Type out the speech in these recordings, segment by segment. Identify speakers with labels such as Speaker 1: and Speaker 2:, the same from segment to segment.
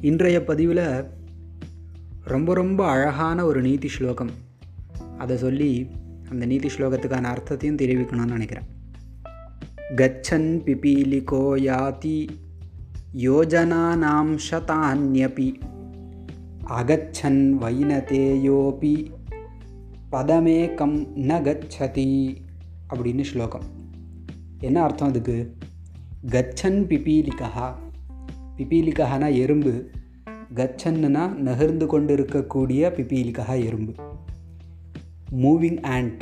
Speaker 1: இன்றைய பதிவில் ரொம்ப ரொம்ப அழகான ஒரு நீதி ஸ்லோகம். அதை சொல்லி அந்த நீதி ஸ்லோகத்துக்கான அர்த்தத்தையும் தெரிவிக்கணும்னு நினைக்கிறேன். கச்சன் பிபீலிகோ யாதி யோஜனானாம் சதான்யபி அகச்சன் வைனதேயோபி. பதமேக்கம் ந கச்சதி அப்படின்னு ஸ்லோகம். என்ன அர்த்தம் அதுக்கு? கச்சன் பிபீலிகா பிபீலிகானா எறும்பு. கச்சன்னுனா நகர்ந்து கொண்டு இருக்கக்கூடிய பிபீலிகா எறும்பு. Moving ant.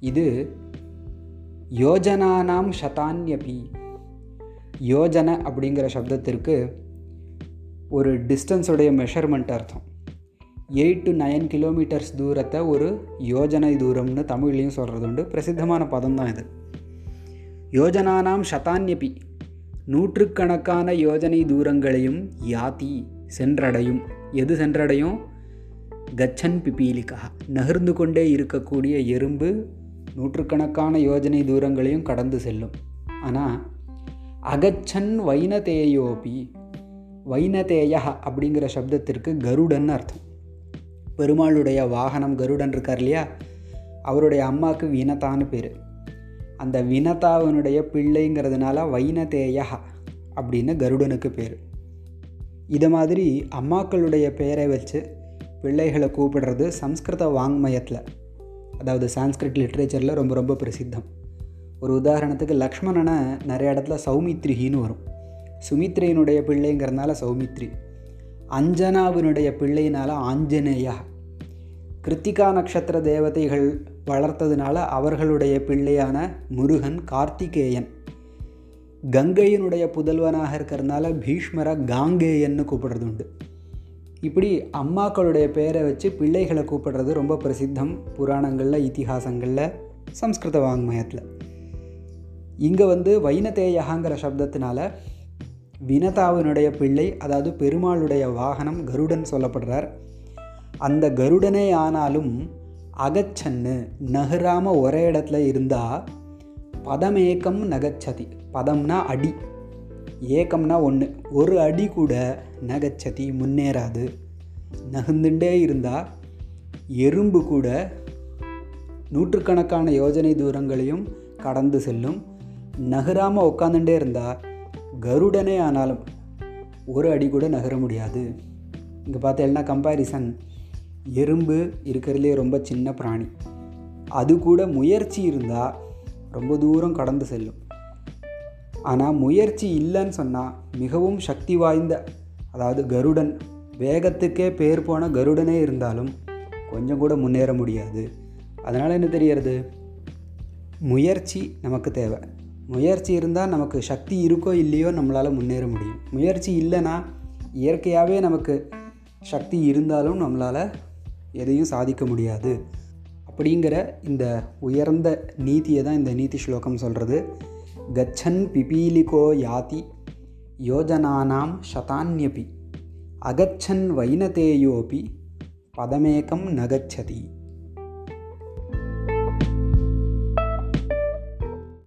Speaker 1: இது யோஜனானாம் சதான்யபி யோஜனை அப்படிங்கிற சப்தத்திற்கு ஒரு டிஸ்டன்ஸுடைய மெஷர்மெண்ட் அர்த்தம். எயிட் டு நைன் கிலோமீட்டர்ஸ் தூரத்தை ஒரு யோஜனை தூரம்னு தமிழ்லையும் சொல்கிறது உண்டு பிரசித்தமான பதம் தான் இது. யோஜனானாம் சதான்யபி நூற்றுக்கணக்கான யோஜனை தூரங்களையும் யாதி சென்றடையும். எது சென்றடையும்? கச்சன் பிபீலிகா. நகர்ந்து கொண்டே இருக்கக்கூடிய எறும்பு நூற்றுக்கணக்கான யோஜனை தூரங்களையும் கடந்து செல்லும். ஆனால் அகச்சன் வைனதேயோபி வைனதேயா அப்படிங்கிற சப்தத்திற்கு கருடன் அர்த்தம். பெருமாளுடைய வாகனம் கருடன் இருக்கார் இல்லையா? அவருடைய அம்மாவுக்கு வினதான்னு பேர். அந்த வினதாவினுடைய பிள்ளைங்கிறதுனால வைனதேயா அப்படின்னு கருடனுக்கு பேர். இதை மாதிரி அம்மாக்களுடைய பெயரை வச்சு பிள்ளைகளை கூப்பிடுறது சம்ஸ்கிருத வாங்மயத்தில் அதாவது சான்ஸ்கிரிட் லிட்ரேச்சரில் ரொம்ப ரொம்ப பிரசித்தம். ஒரு உதாரணத்துக்கு லக்ஷ்மணனை நிறைய இடத்துல சௌமித்ரிஹின்னு வரும். சுமித்ரையினுடைய பிள்ளைங்கிறதுனால சௌமித்ரி. அஞ்சனாவினுடைய பிள்ளையினால ஆஞ்சநேயா. கிருத்திகா நட்சத்திர தேவதைகள் வளர்த்ததுனால அவர்களுடைய பிள்ளையான முருகன் கார்த்திகேயன். கங்கையினுடைய புதல்வனாக இருக்கிறதுனால பீஷ்மரை காங்கேயன்னு கூப்பிடுறது உண்டு இப்படி அம்மாக்களுடைய பெயரை வச்சு பிள்ளைகளை கூப்பிடுறது ரொம்ப பிரசித்தம் புராணங்களில் இத்திஹாசங்களில் சம்ஸ்கிருத வாங்மயத்தில். இங்கே வந்து வைனதேயகாங்கிற சப்தத்தினால வினதாவினுடைய பிள்ளை அதாவது பெருமாளுடைய வாகனம் கருடன் சொல்லப்படுறார். அந்த கருடனே ஆனாலும் அகச்சன்னு நகராமல் ஒரே இடத்துல இருந்தால் பதமேக்கம் நகச்சதி. பதம்னா அடி. ஏக்கம்னா ஒன்று ஒரு அடி கூட நகச்சதி முன்னேறாது. நகர்ந்துட்டே இருந்தால் எறும்பு கூட நூற்றுக்கணக்கான யோஜனை தூரங்களையும் கடந்து செல்லும். நகராமல் உட்காந்துட்டே இருந்தால் கருடனே ஆனாலும் ஒரு அடி கூட நகர முடியாது. இங்கே பார்த்தீங்கன்னா கம்பேரிசன் எறும்பு இருக்கிறதுலே ரொம்ப சின்ன பிராணி. அது கூட முயற்சி இருந்தால் ரொம்ப தூரம் கடந்து செல்லும். ஆனால் முயற்சி இல்லைன்னு சொன்னால் மிகவும் சக்தி வாய்ந்த அதாவது கருடன். வேகத்துக்கே பேர் போன கருடனே இருந்தாலும் கொஞ்சம் கூட முன்னேற முடியாது. அதனால் என்ன தெரியறது முயற்சி நமக்கு தேவை. முயற்சி இருந்தால் நமக்கு சக்தி இருக்கோ இல்லையோ நம்மளால் முன்னேற முடியும். முயற்சி இல்லைன்னா இயற்கையாகவே நமக்கு சக்தி இருந்தாலும் நம்மளால் எதையும் சாதிக்க முடியாது. அப்படிங்கிற இந்த உயர்ந்த நீதியை தான் இந்த நீதி ஸ்லோகம் சொல்கிறது கச்சன் பிபீலிகோ யாதி யோஜனானாம் சதான்யபி. அகச்சன் வைனதேயோபி. பதமேகம் நகச்சதி.